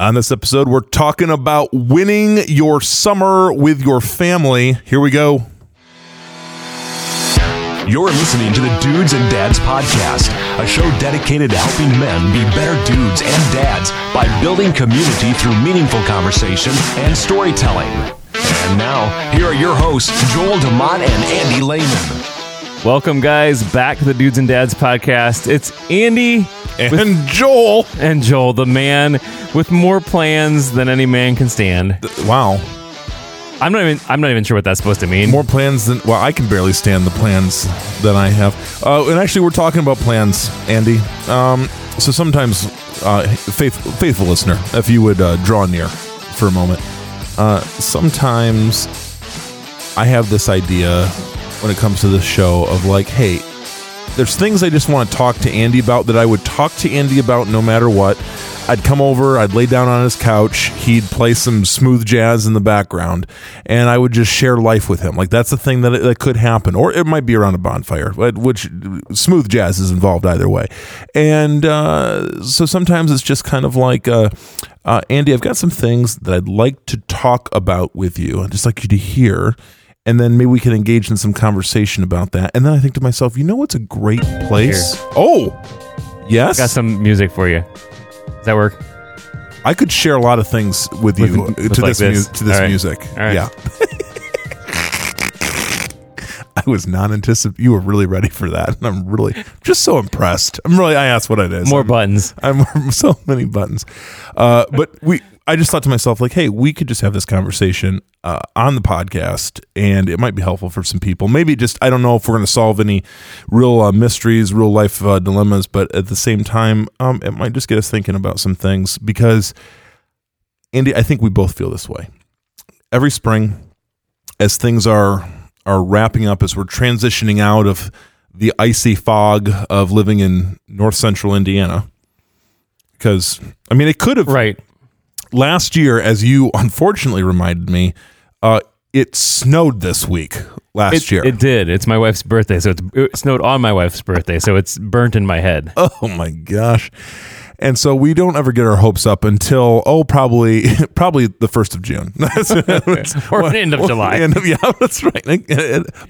On this episode, we're talking about winning your summer with your family. Here we go. You're listening to the Dudes and Dads Podcast, a show dedicated to helping men be better dudes and dads by building community through meaningful conversation and storytelling. And now, here are your hosts, Joel DeMont and Andy Lehman. Welcome, guys, back to the Dudes and Dads podcast. It's Andy And Joel. and Joel, the man with more plans than any man can stand. Wow. I'm not even. I'm not even sure what that's supposed to mean. More plans than, well, I can barely stand the plans that I have. Uh, and actually, we're talking about plans, Andy. Um, so sometimes, uh, faith, faithful listener, if you would uh, draw near for a moment, uh, sometimes I have this idea when it comes to this show of like, hey, there's things I just want to talk to Andy about that I would talk to Andy about no matter what. I'd come over, I'd lay down on his couch, he'd play some smooth jazz in the background, and I would just share life with him. Like that's the thing that, that could happen, or it might be around a bonfire, which smooth jazz is involved either way. And uh, so sometimes it's just kind of like, uh, uh, Andy, I've got some things that I'd like to talk about with you. I'd just like you to hear and then maybe we can engage in some conversation about that. And then I think to myself, you know what's a great place? Oh, yes. Got some music for you. Does that work? I could share a lot of things with you With- uh, with to like this, this? mu- to this All right. music. All right. Yeah. I was not anticipating. You were really ready for that, and I'm really just so impressed. I'm really. I asked what it is. More I'm- buttons. I'm so many buttons. Uh, but we, I just thought to myself, like, hey, we could just have this conversation uh, on the podcast, and it might be helpful for some people. Maybe just, I don't know if we're going to solve any real uh, mysteries, real life uh, dilemmas, but at the same time, um, it might just get us thinking about some things because, Andy, I think we both feel this way. Every spring, as things are are wrapping up, as we're transitioning out of the icy fog of living in north central Indiana, because I mean, it could have Right. Last year, as you unfortunately reminded me, uh, it snowed this week last It, year. it did. It's my wife's birthday, so it's, it snowed on my wife's birthday, so it's burnt in my head. oh my gosh! And so we don't ever get our hopes up until oh probably probably the first of June Or the end of July. End of- yeah, that's right.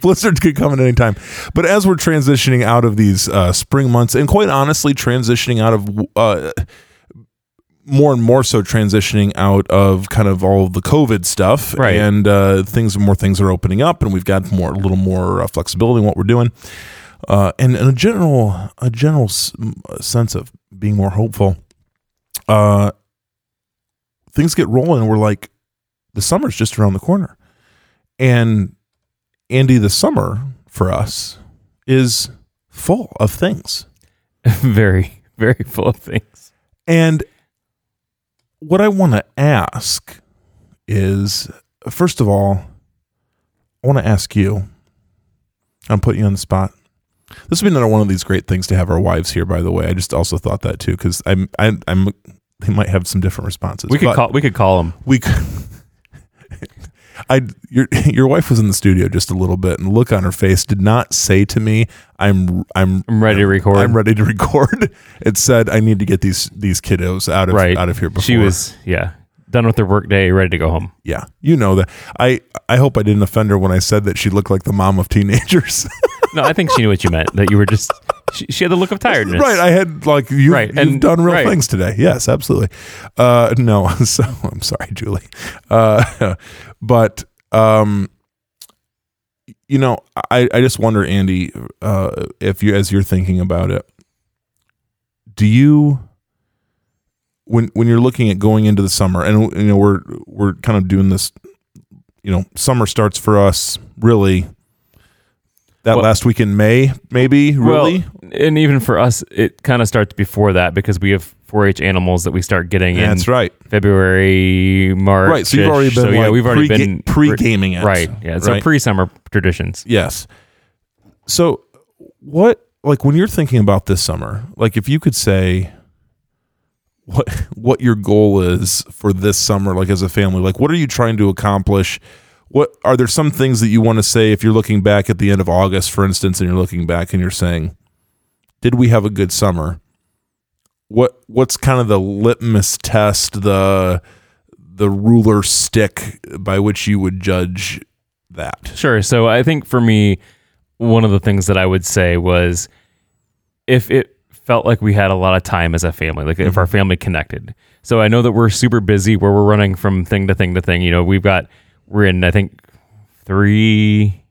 Blizzards could come at any time. But as we're transitioning out of these uh, spring months, and quite honestly, transitioning out of uh, more and more so transitioning out of kind of all of the COVID stuff, Right. and uh, things more things are opening up, and we've got more a little more uh, flexibility in what we're doing, uh, and, and a general a general s- sense of being more hopeful. Uh, things get rolling, and we're like, the summer's just around the corner, and Andy, the summer for us is full of things. very, very full of things. And what I want to ask is first of all, I want to ask you, I'm putting you on the spot. This would be another one of these great things to have our wives here, by the way. I just also thought that too, because I'm, I'm, I'm, they might have some different responses. We could call. We could call him. we could. I your your wife was in the studio just a little bit, and the look on her face did not say to me, "I'm I'm I'm ready to record. I'm ready to record. It said I need to get these these kiddos out of right out of here before She was yeah done with her work day, ready to go home. yeah. You know that I I hope I didn't offend her when I said that she looked like the mom of teenagers. No, I think she knew what you meant. That you were just. She, she had the look of tiredness. right. I had like you Right, you've and- done real right. things today. Yes, absolutely. Uh no, so I'm sorry, Julie. Uh but um you know, I, I just wonder, Andy, uh, if you as you're thinking about it, do you when when you're looking at going into the summer, and you know we're we're kind of doing this, you know, summer starts for us really that Well- last week in May, maybe really. Well, and even for us, it kind of starts before that because we have 4-H animals that we start getting in That's right. February, March. Right, so you've already been yeah, like we've already pre-ga- been pre-gaming it, Right, yeah. So right? pre-summer traditions. Yes. So, what like when you're thinking about this summer, like if you could say what what your goal is for this summer, like as a family, like what are you trying to accomplish? What are there some things that you want to say if you're looking back at the end of August, for instance, and you're looking back and you're saying, "Did we have a good summer?" what what's kind of the litmus test, the the ruler stick by which you would judge that? Sure. So I think for me, one of the things that I would say was if it felt like we had a lot of time as a family, like if mm-hmm. our family connected. So I know that we're super busy where we're running from thing to thing to thing. You know, we've got, we're in, I think, three,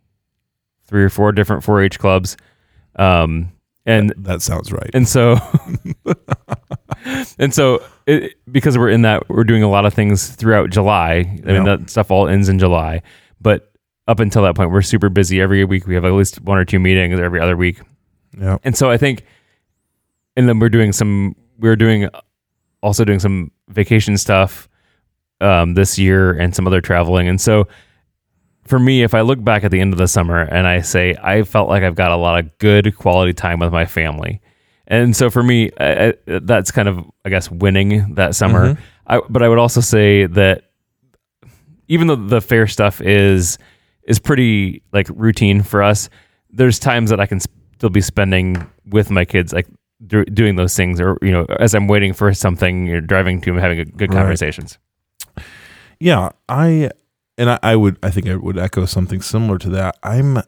three or four different 4 H clubs. Um, and That sounds right. and so and so it, because we're in that we're doing a lot of things throughout july i mean that stuff all ends in july but up until that point we're super busy every week we have at least one or two meetings every other week yeah. and so i think and then we're doing some we're doing also doing some vacation stuff um, this year and some other traveling and so for me, if I look back at the end of the summer and I say I felt like I've got a lot of good quality time with my family, and so for me, I, I, that's kind of I guess winning that summer. I, but I would also say that even though the fair stuff is is pretty like routine for us, there's times that I can still be spending with my kids, like do, doing those things, or you know, as I'm waiting for something, you're driving to them, having a good Right. conversations. Yeah, I and I, I would I think I would echo something similar to that. I'm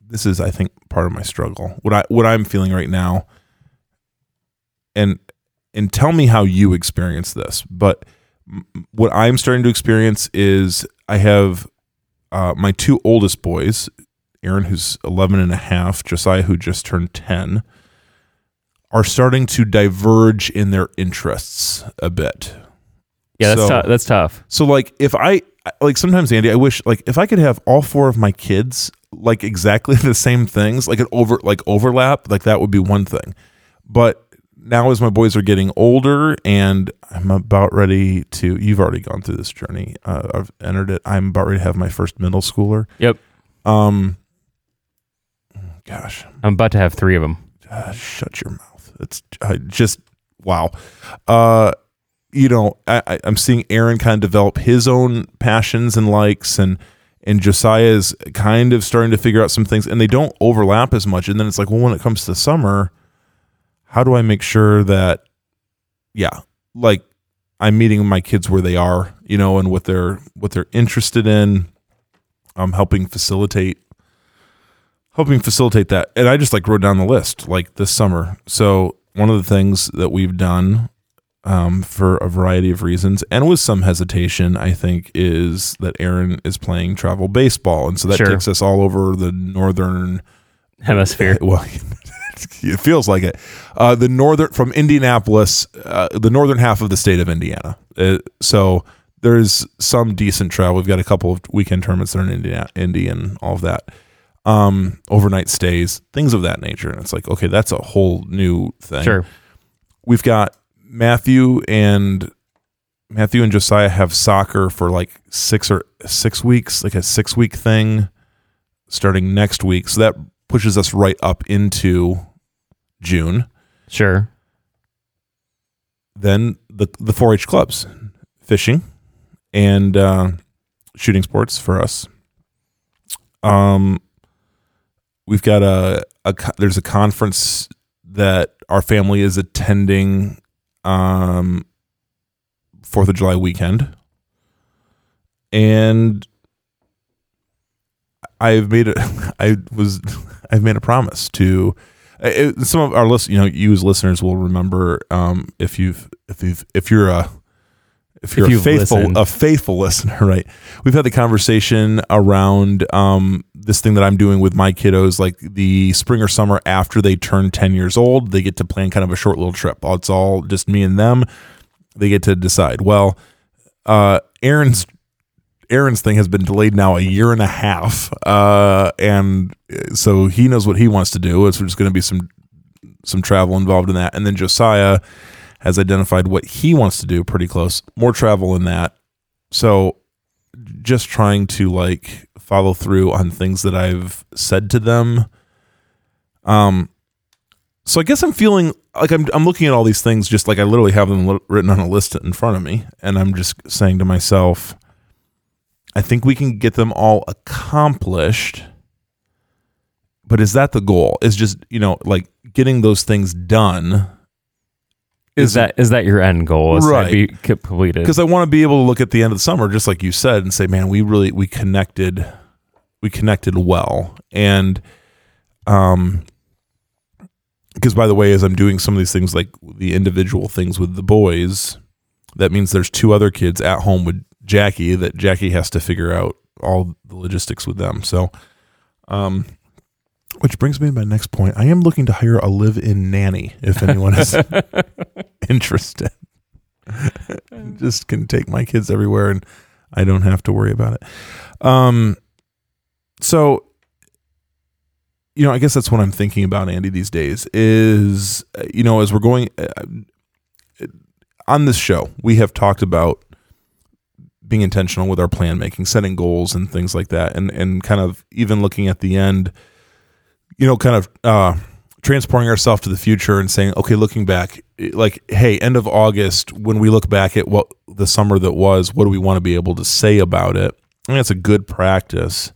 this is I think part of my struggle. What I what I'm feeling right now and and tell me how you experience this. But what I'm starting to experience is I have uh, my two oldest boys, Aaron who's 11 and a half, Josiah who just turned 10 are starting to diverge in their interests a bit. Yeah, that's So- tough. That's tough. So like if I like sometimes Andy, I wish like if I could have all four of my kids like exactly the same things, like an over like overlap, like that would be one thing. But now as my boys are getting older and I'm about ready to you've already gone through this journey. Uh, I've entered it. I'm about ready to have my first middle schooler. Yep. Um gosh, I'm about to have three of them. uh, shut your mouth. It's uh, just wow. Uh, you know, I, I'm seeing Aaron kind of develop his own passions and likes, and and Josiah is kind of starting to figure out some things, and they don't overlap as much. And then it's like, well, when it comes to summer, how do I make sure that, yeah, like I'm meeting my kids where they are, you know, and what they're what they're interested in. I'm helping facilitate helping facilitate that. And I just like wrote down the list like this summer. So one of the things that we've done um, for a variety of reasons and with some hesitation, I think, is that Aaron is playing travel baseball, and so that Sure. takes us all over the northern Hemisphere. well, it feels like it. Uh, the northern from Indianapolis, uh, the northern half of the state of Indiana. Uh, so there's some decent travel. We've got a couple of weekend tournaments that are in Indiana, Indy, and all of that. Um, overnight stays, things of that nature. And it's like, okay, that's a whole new thing. Sure. We've got Matthew and Matthew and Josiah have soccer for like six or six weeks, like a six week thing starting next week. So that pushes us right up into June. Sure. Then the the 4-H clubs, fishing, and uh, shooting sports for us. Um, we've got a, a there's a conference that our family is attending. Um, Fourth of July weekend, and I've made a I was I've made a promise to it, some of our list you know you as listeners will remember um, if you've if you've if you're a if you're a you've faithful listened. a faithful listener right. We've had the conversation around um, this thing that I'm doing with my kiddos like the spring or summer after they turn 10 years old they get to plan kind of a short little trip. It's all just me and them. They get to decide. Well uh, Aaron's Aaron's thing has been delayed now a year and a half, uh, and so he knows what he wants to do. It's just going to be some some travel involved in that, and then Josiah has identified what he wants to do. Pretty close, more travel in that. So, just trying to like follow through on things that I've said to them. Um, so I guess I'm feeling like I'm I'm looking at all these things just like I literally have them written on a list in front of me, and I'm just saying to myself, I think we can get them all accomplished. But is that the goal? Is just you know like getting those things done Is that is that your end goal? Is Right. be completed? because I want to be able to look at the end of the summer, just like you said, and say, man, we really we connected, we connected well, and um, because by the way, as I'm doing some of these things, like the individual things with the boys, that means there's two other kids at home with Jackie that Jackie has to figure out all the logistics with them. So, um. Which brings me to my next point. I am looking to hire a live-in nanny if anyone is interested. Just can take my kids everywhere and I don't have to worry about it. Um so you know, I guess that's what I'm thinking about Andy these days is uh, you know, as we're going uh, on this show, we have talked about being intentional with our plan making, setting goals and things like that and and kind of even looking at the end you know, kind of uh, transporting ourselves to the future and saying, okay, looking back, like, hey, end of August, when we look back at what the summer that was, what do we want to be able to say about it? I think that's a good practice.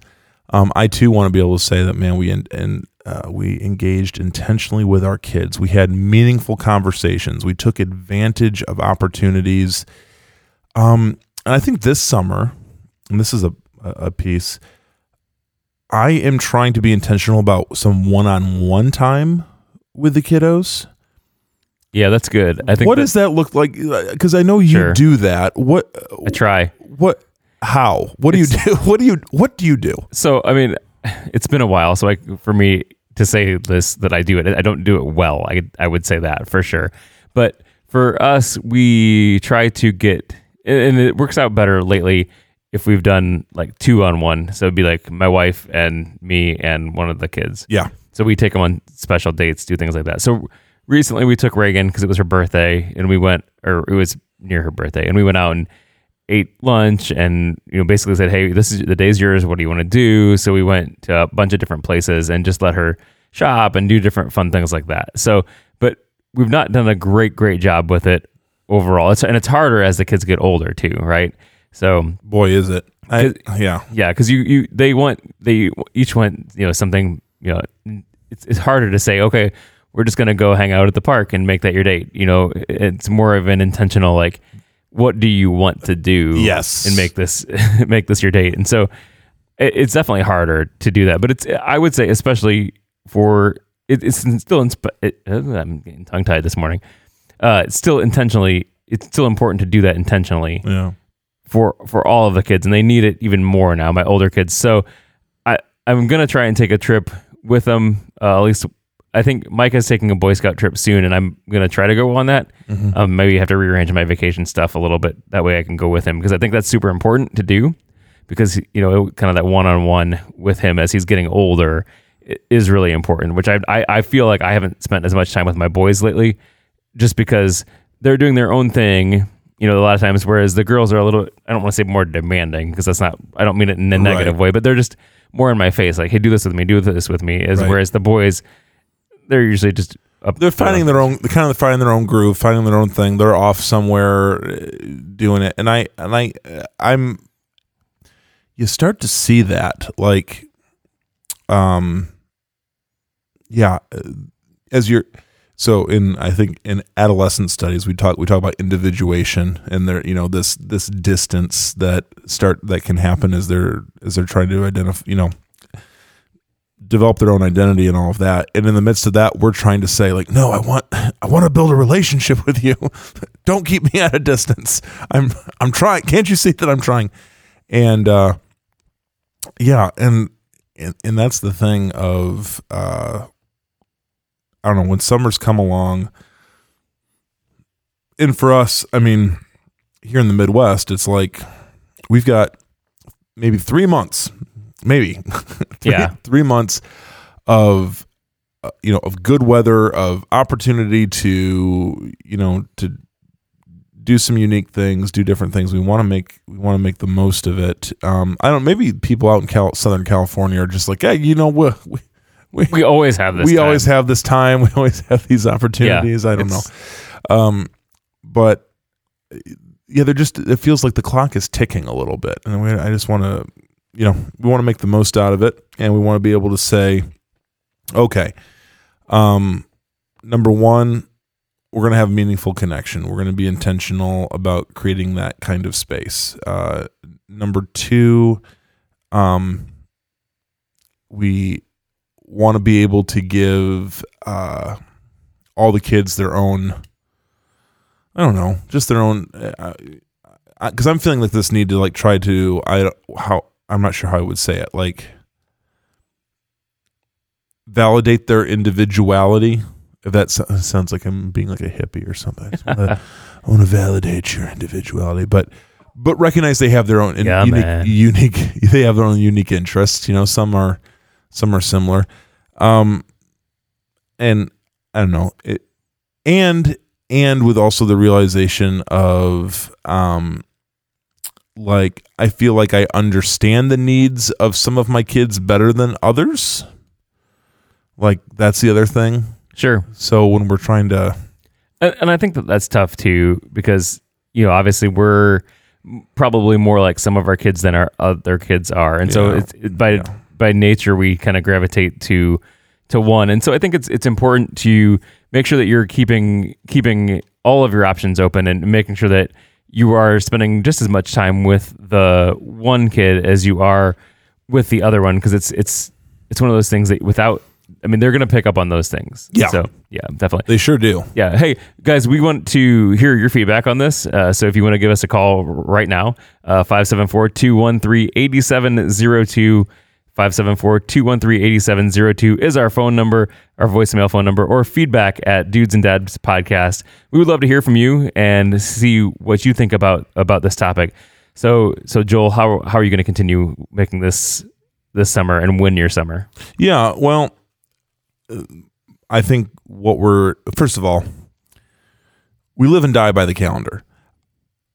Um, I too want to be able to say that, man, we and and uh, we engaged intentionally with our kids. We had meaningful conversations. We took advantage of opportunities. Um, and I think this summer, and this is a a piece. I am trying to be intentional about some one-on-one time with the kiddos. yeah, that's good. I think What does that look like? Because I know you Sure. do that. What? I try. What? How? What do you do? What do you? What do you do? So I mean, it's been a while. So like for me to say this that I do it, I don't do it well. I I would say that for sure. But for us, we try to get, and it works out better lately if we've done like two on one. So it'd be like my wife and me and one of the kids. Yeah. So we take them on special dates, do things like that. So recently we took Reagan because it was her birthday, and we went, or it was near her birthday, and we went out and ate lunch, and you know basically said, "Hey, this is the day's yours. What do you want to do?" So we went to a bunch of different places and just let her shop and do different fun things like that. So, but we've not done a great, great job with it overall. It's and it's harder as the kids get older too, right? So Boy, is it. I, yeah. yeah, because you you they want they each want you know something you know it's it's harder to say okay we're just gonna go hang out at the park and make that your date. You know, it's more of an intentional like what do you want to do? Yes. and make this make this your date. And so it, it's definitely harder to do that. But it's I would say especially for it, it's still insp- it, I'm getting tongue tied this morning. Uh, it's still intentionally. It's still important to do that intentionally Yeah. For for all of the kids, and they need it even more now. My older kids, so I I'm gonna try and take a trip with them. Uh, at least I think Micah's taking a Boy Scout trip soon, and I'm gonna try to go on that. Um, maybe have to rearrange my vacation stuff a little bit. That way, I can go with him because I think that's super important to do. Because you know, kind of that one on one with him as he's getting older is really important. Which I, I I feel like I haven't spent as much time with my boys lately, just because they're doing their own thing. You know, a lot of times, whereas the girls are a little, I don't want to say more demanding because that's not, I don't mean it in a negative way, but they're just more in my face, like, hey, do this with me, do this with me. As Right. whereas the boys, they're usually just up. They're finding their own, kind of finding their own groove, finding their own thing. They're off somewhere uh, doing it, and I and I uh, I'm. You start to see that, like, um, yeah, uh, as you're. So in I think in adolescent studies we talk we talk about individuation and there you know this this distance that start that can happen as they're as they're trying to identify you know develop their own identity and all of that. And in the midst of that, we're trying to say like, no, I want I want to build a relationship with you. Don't keep me at a distance. I'm I'm trying. Can't you see that I'm trying? And uh yeah, and and, and that's the thing of uh I don't know, when summers come along and for us, I mean, here in the Midwest, it's like we've got maybe 3 months, maybe three, Yeah. three months of uh, you know of good weather of opportunity to you know to do some unique things do different things we want to make we want to make the most of it um i don't maybe people out in Cal- southern california are just like hey you know we we, we, We always have this. we time. always have this time we always have these opportunities i don't know um but yeah they're just it feels like the clock is ticking a little bit and we, i just want to you know we want to make the most out of it and we want to be able to say okay um number one we're gonna have meaningful connection. We're gonna be intentional about creating that kind of space. Uh, number two, um, we want to be able to give uh, all the kids their own. I don't know, just their own. Because I'm feeling like this need to like try to I how I'm not sure how I would say it like validate their individuality. If that sounds like I'm being like a hippie or something, I, just wanna, I want to validate your individuality, but but recognize they have their own Yeah, unique, man. unique. They have their own unique interests. You know, some are some are similar, um, and I don't know it, and and with also the realization of um, like I feel like I understand the needs of some of my kids better than others. Like that's the other thing. Sure. So when we're trying to And, and I think that that's tough too because you know obviously we're probably more like some of our kids than our other kids are, and so it's it, by Yeah. By nature we kind of gravitate to to one, and so I think it's it's important to make sure that you're keeping keeping all of your options open and making sure that you are spending just as much time with the one kid as you are with the other one because it's it's it's one of those things that without I mean they're gonna pick up on those things. Yeah. So yeah, definitely. they sure do. Yeah. Hey, guys, we want to hear your feedback on this. Uh, so if you want to give us a call right now, uh, 574 213 8702. 574 213 8702 is our phone number, our voicemail phone number, or feedback at Dudes and Dads Podcast. We would love to hear from you and see what you think about about this topic. So, so Joel, how, how are you going to continue making this this summer and win your summer? Yeah, well, I think what we're first of all, we live and die by the calendar.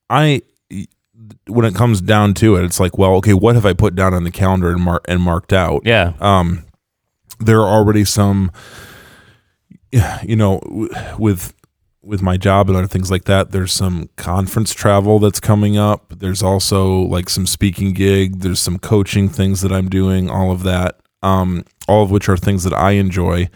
I when it comes down to it, it's like, well, okay, what have I put down on the calendar and mar- and marked out? Yeah. um, there are already some, you know, with with my job and other things like that. There's some conference travel that's coming up. There's also like some speaking gig. There's some coaching things that I'm doing. All of that, um, all of which are things that I enjoy.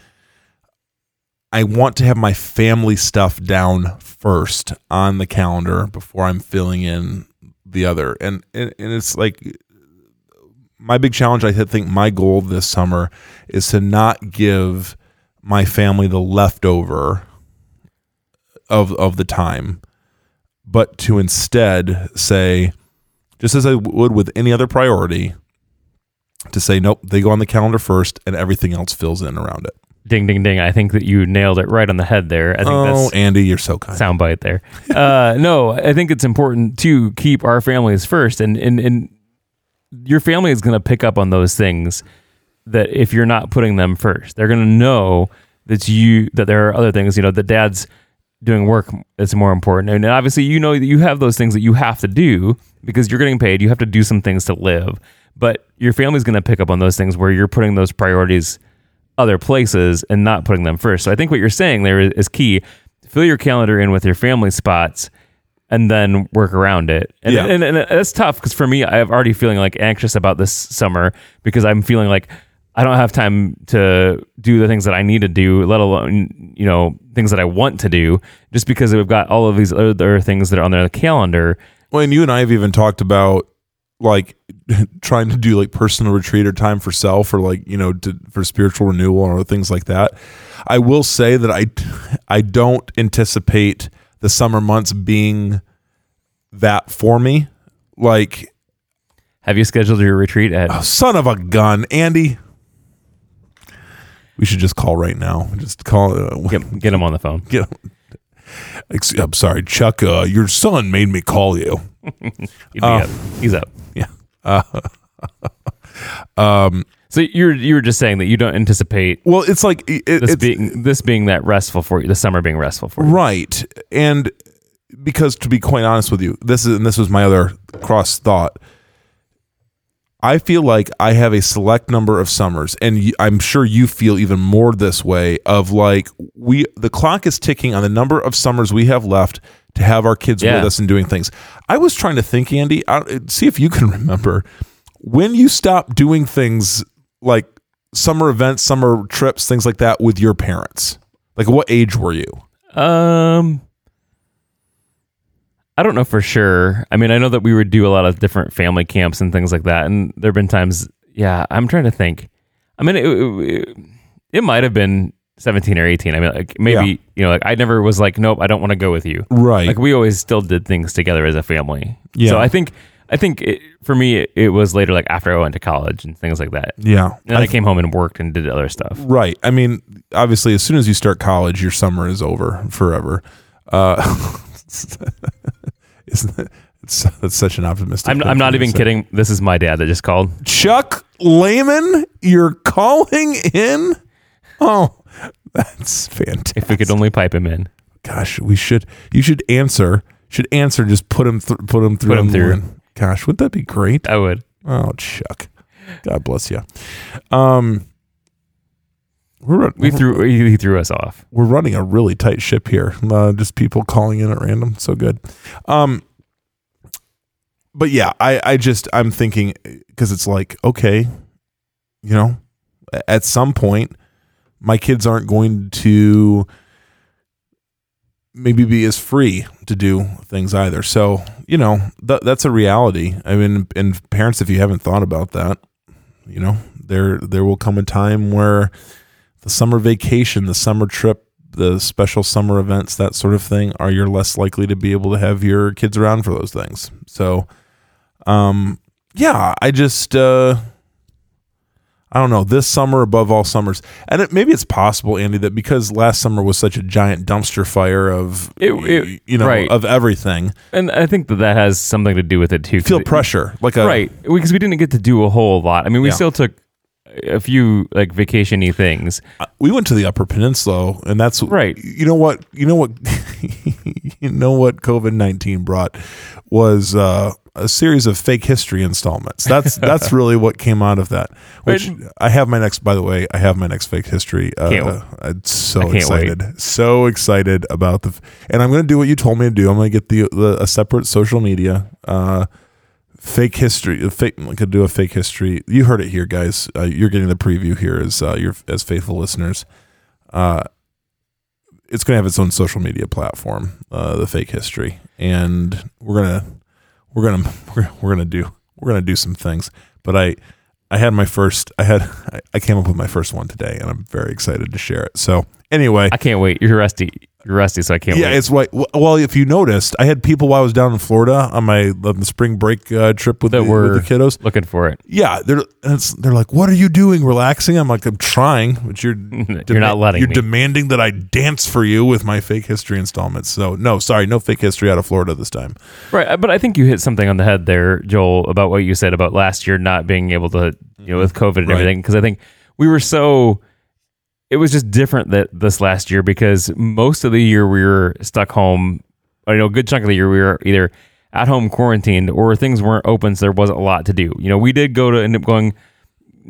I want to have my family stuff down first on the calendar before I'm filling in the other. And and, and it's like my big challenge, I think my goal this summer is to not give my family the leftover of of the time, but to instead say, just as I would with any other priority, to say, nope, they go on the calendar first and everything else fills in around it. Ding, ding, ding. I think that you nailed it right on the head there. I think Oh, that's Andy, you're so kind. soundbite there. Uh, no, I think it's important to keep our families first, and and and your family is going to pick up on those things that if you're not putting them first, they're going to know that you that there are other things. You know, that dad's doing work that's more important, and obviously you know that you have those things that you have to do because you're getting paid. You have to do some things to live, but your family's going to pick up on those things where you're putting those priorities other places and not putting them first. So I think what you're saying there is, is key. Fill your calendar in with your family spots and then work around it. And, Yeah. and, and that's tough because for me, I'm already feeling like anxious about this summer because I'm feeling like I don't have time to do the things that I need to do, let alone, you know, things that I want to do just because we've got all of these other things that are on the calendar. Well, and you and I have even talked about like trying to do like personal retreat or time for self or like you know to, for spiritual renewal or things like that. I will say that I I don't anticipate the summer months being that for me. Like Have you scheduled your retreat at oh, son of a gun, Andy. We should just call right now. Just call. Uh, get, get them on the phone? get, I'm sorry, Chuck. Uh, your son made me call you. He'd Oh. up. He's up. Yeah. Um, So you're you were just saying that you don't anticipate Well, it's like it, this it's being this being that restful for you, the summer being restful for you. right, and because to be quite honest with you, this is and this was my other cross thought. I feel like I have a select number of summers, and I'm sure you feel even more this way. Of like we, the clock is ticking on the number of summers we have left to have our kids Yeah. with us and doing things. I was trying to think, Andy, I, see if you can remember when you stopped doing things like summer events, summer trips, things like that with your parents. Like, what age were you? Um, I don't know for sure. I mean, I know that we would do a lot of different family camps and things like that, and there have been times. Yeah, I'm trying to think. I mean, it, it, it might have been 17 or 18. I mean, like maybe Yeah. you know, like I never was like, nope, I don't want to go with you. Right. Like we always still did things together as a family. Yeah. So I think I think it, for me it, it was later, like after I went to college and things like that. yeah. And I, came home and worked and did other stuff. Right. I mean, obviously, as soon as you start college, your summer is over forever. Uh, isn't it? It's, that's such an optimistic. I'm, I'm not even kidding. This is my dad that just called. Chuck Lehman, you're calling in. Oh, that's fantastic. If we could only pipe him in. Gosh, we should. You should answer. Should answer. Just put him. Th- put him through. Put him through. line. Gosh, would that be great? I would. Oh, Chuck. God bless you. Um, we're run- We threw he, threw us off. we're running a really tight ship here. Uh, just people calling in at random. So good. Um, but yeah, I, I just, I'm thinking because it's like, okay, you know, at some point, my kids aren't going to maybe be as free to do things either. So, you know, th- that's a reality. I mean, and parents, if you haven't thought about that, you know, there, there will come a time where the summer vacation, the summer trip, the special summer events, that sort of thing, are you're less likely to be able to have your kids around for those things. So, um, yeah, I just, uh, I don't know, this summer above all summers, and it, maybe it's possible, Andy, that because last summer was such a giant dumpster fire of, It- it- you know, right. of everything, And I think that that has something to do with it too. feel pressure, like a right? Because we didn't get to do a whole lot. I mean, we Yeah. still took a few like vacationy things. we went to the Upper Peninsula, and that's Right. You know what? You know what? you know what? COVID nineteen brought was uh, a series of fake history installments. That's that's really what came out of that. Which I have my next. By the way, I have my next fake history. Uh, Can't. I'm so excited, so excited about the. And I'm going to do what you told me to do. I'm going to get the, the a separate social media. Uh, fake history fake could do a fake history. You heard it here guys. Uh, you're getting the preview here as uh, as faithful listeners. Uh it's going to have its own social media platform uh the fake history. And we're to we're to we're, to do we're to do some things. But i i had my first i had I came up with my first one today and i'm very excited to share it. So anyway. I can't wait. You're rusty. You're rusty, so I can't yeah, wait. it's right. Well, if you noticed, I had people while I was down in Florida on my on the spring break uh, trip with the, with the kiddos. looking for it. Yeah, they're they're like, "What are you doing? Relaxing?" I'm like, "I'm trying," but you're You're not letting You're me. demanding that I dance for you with my fake history installments. So no, sorry, no fake history out of Florida this time. Right, uh, but I think you hit something on the head there, Joel, about what you said about last year not being able to, you know, mm-hmm. with COVID and Right. everything. Because I think we were so, it was just different that this last year because most of the year we were stuck home. I know a good chunk of the year we were either at home quarantined or things weren't open, so there wasn't a lot to do. You know, we did go to end up going,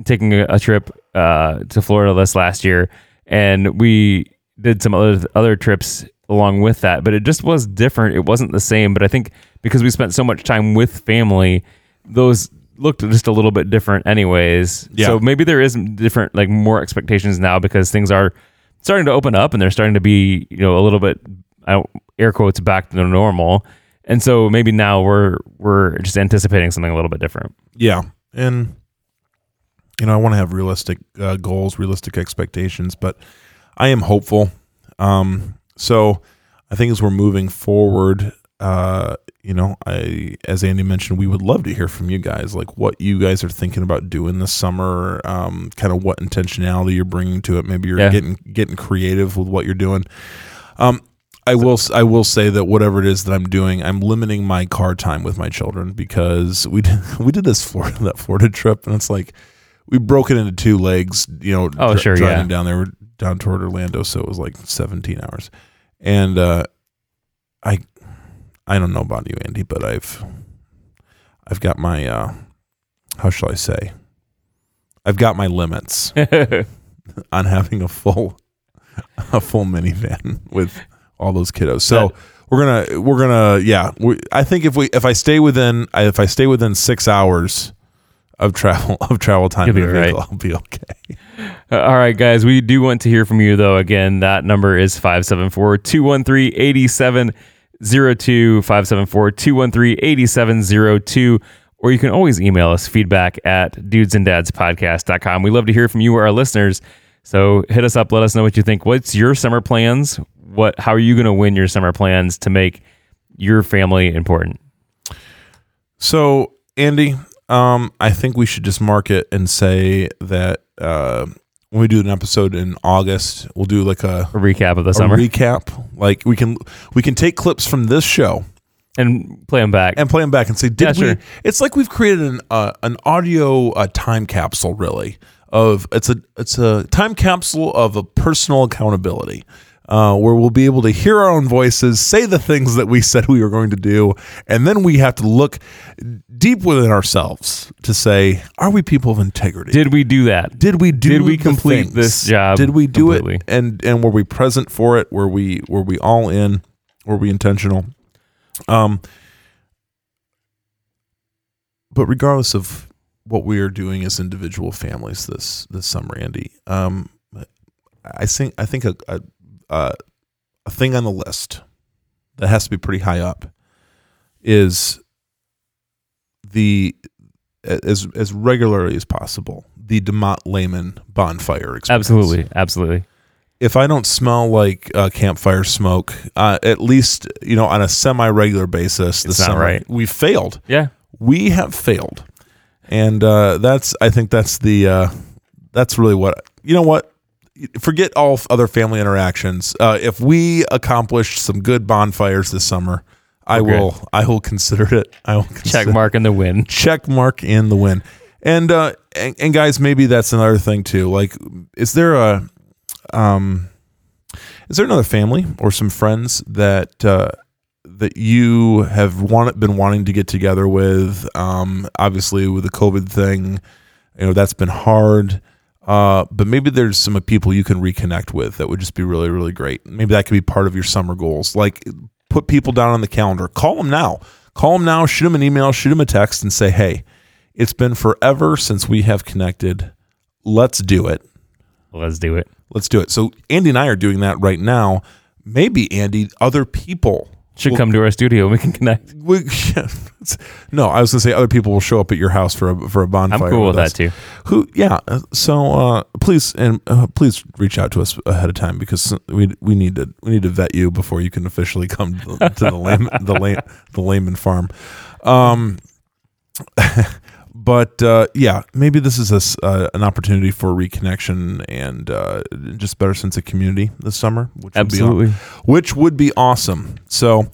taking a, a trip uh, to Florida this last year, and we did some other other trips along with that. But it just was different. It wasn't the same. But I think because we spent so much time with family, those looked just a little bit different, anyways. Yeah. So maybe there is different, like more expectations now because things are starting to open up and they're starting to be, you know, a little bit, air quotes, back to normal. And so maybe now we're we're just anticipating something a little bit different. Yeah, and you know, I want to have realistic uh, goals, realistic expectations, but I am hopeful. Um, so I think as we're moving forward, uh, you know, I as Andy mentioned, we would love to hear from you guys, like what you guys are thinking about doing this summer, um, kind of what intentionality you're bringing to it. Maybe you're Yeah. getting getting creative with what you're doing. Um, I will I will say that whatever it is that I'm doing, I'm limiting my car time with my children because we did, we did this Florida that Florida trip, and it's like we broke it into two legs. You know, Oh, sure, driving yeah. down there, down toward Orlando, so it was like 17 hours, and uh, I I don't know about you, Andy, but I've I've got my uh, how shall I say? I've got my limits on having a full a full minivan with all those kiddos. So That- we're gonna we're gonna yeah. We, I think if we if I stay within I- if I stay within six hours of travel of travel time be vehicle, right. I'll be okay. Uh, All right, guys, we do want to hear from you, though. Again, that number is 574 213 8702. 574 213 8702. Or you can always email us feedback at dudesanddadspodcast.com. We love to hear from you, or our listeners. So hit us up. Let us know what you think. What's your summer plans? What? How are you going to win your summer plans to make your family important? So, Andy, um, I think we should just mark it and say that uh, when we do an episode in August, we'll do like a, A recap of the a summer recap. Like we can we can take clips from this show and play them back. and play them back and say, did Yeah, we? sure. It's like we've created an uh, an audio uh, time capsule, really. Of it's a it's a time capsule of a personal accountability. Uh, where we'll be able to hear our own voices, say the things that we said we were going to do, and then we have to look deep within ourselves to say, are we people of integrity? Did we do that? did we do Did we complete things? this job did we do completely? it and and were we present for it were we were we all in were we intentional um but regardless of what we are doing as individual families this this summer andy um i think i think a a, a, a thing on the list that has to be pretty high up is the as as regularly as possible the DeMont Lehman bonfire experience. Absolutely. Absolutely. If I don't smell like uh, campfire smoke, uh, at least you know on a semi-regular basis, this It's summer right. we failed. Yeah. We have failed, and uh, that's I think that's the uh, that's really what you know. What forget all other family interactions. Uh, if we accomplish some good bonfires this summer, I Okay. will I will consider it. I will Check mark in the win. check mark in the win. And uh and, and guys, maybe that's another thing too. Like is there a um is there another family or some friends that uh that you have want, been wanting to get together with um obviously with the covid thing you know that's been hard uh but maybe there's some people you can reconnect with that would just be really really great. Maybe that could be part of your summer goals. Like put people down on the calendar. Call them now. Call them now shoot them an email shoot them a text and say hey it's been forever since we have connected. Let's do it. Let's do it. let's do it. So andy and i are doing that right now. Maybe andy other people Should will- come to our studio and we can connect. we, yeah, no, I was gonna say other people will show up at your house for a for a I'm bonfire. cool with us. that too. Who? Yeah. uh, So uh, please and uh, please reach out to us ahead of time because we we need to we need to vet you before you can officially come to the, to the Lehman the lay, the Lehman farm. Um, but uh, yeah, maybe this is a uh, an opportunity for reconnection and uh, just better sense of community this summer, which would aw- Absolutely. which would be awesome. So,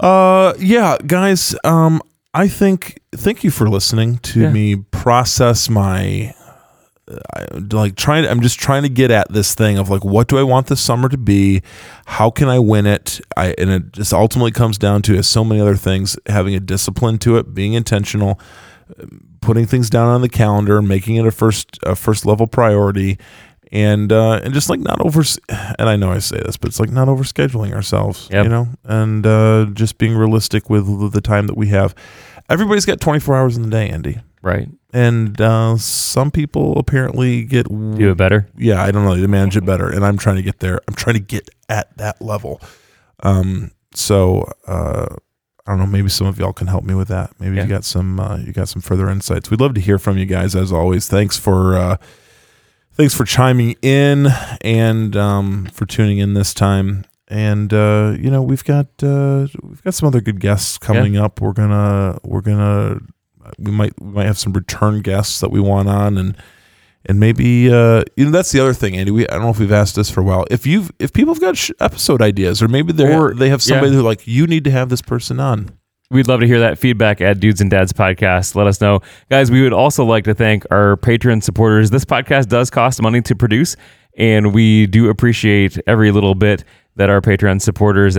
uh, yeah, guys, um, I think thank you for listening to Yeah. me process my. I, like trying I'm just trying to get at this thing of like what do I want this summer to be how can I win it I and it just ultimately comes down to as so many other things having a discipline to it being intentional putting things down on the calendar, making it a first a first level priority, and uh, and just like not over. And I know I say this, but it's like not over scheduling ourselves, Yep. you know, and uh, just being realistic with the time that we have. Everybody's got 24 hours in the day, Andy, Right. and uh, some people apparently get Do it better. yeah, I don't know, they manage it better, and I'm trying to get there. I'm trying to get at that level. Um, so uh, I don't know. Maybe some of y'all can help me with that. Maybe Yeah. you got some uh, you got some further insights. We'd love to hear from you guys as always. Thanks for uh, thanks for chiming in and um, for tuning in this time. And uh, you know we've got uh, we've got some other good guests coming up. We're gonna we're gonna we might we might have some return guests that we want on and and maybe uh, you know that's the other thing, Andy. We I don't know if we've asked this for a while. If you've if people have got sh- episode ideas, or maybe they are they have yeah. somebody who like you need to have this person on. We'd love to hear that feedback at Dudes and Dads Podcast. Let us know. Guys, we would also like to thank our Patreon supporters. This podcast does cost money to produce, and we do appreciate every little bit that our Patreon supporters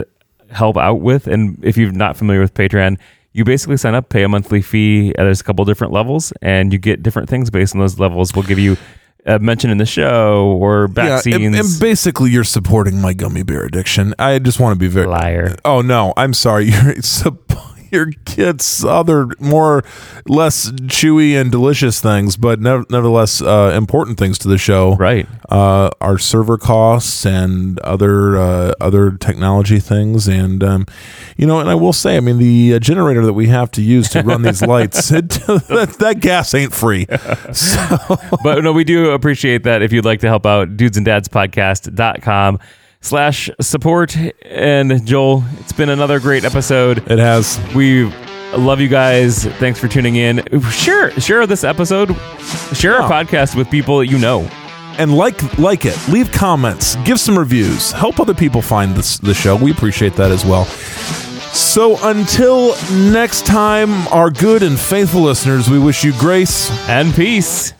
help out with. And if you're not familiar with Patreon, you basically sign up, pay a monthly fee. Uh, There's a couple different levels, and you get different things based on those levels. We'll give you a mention in the show or back yeah, scenes. and, and basically you're supporting my gummy bear addiction. I just want to be very Liar. Oh no, I'm sorry. You're supp- your kids other more less chewy and delicious things, but nev- nevertheless uh, important things to the show. Right. Uh, our server costs and other uh, other technology things, and um, you know, and I will say, I mean, the uh, generator that we have to use to run these lights, it, that, that gas ain't free. So but no, we do appreciate that. If you'd like to help out, dudesanddads.podcast.com slash support. And Joel, it's been another great episode. it has. We love you guys. Thanks for tuning in. Share share this episode. Share our podcast with people that you know. and like like it leave comments give some reviews help other people find this the show we appreciate that as well so until next time our good and faithful listeners we wish you grace And peace.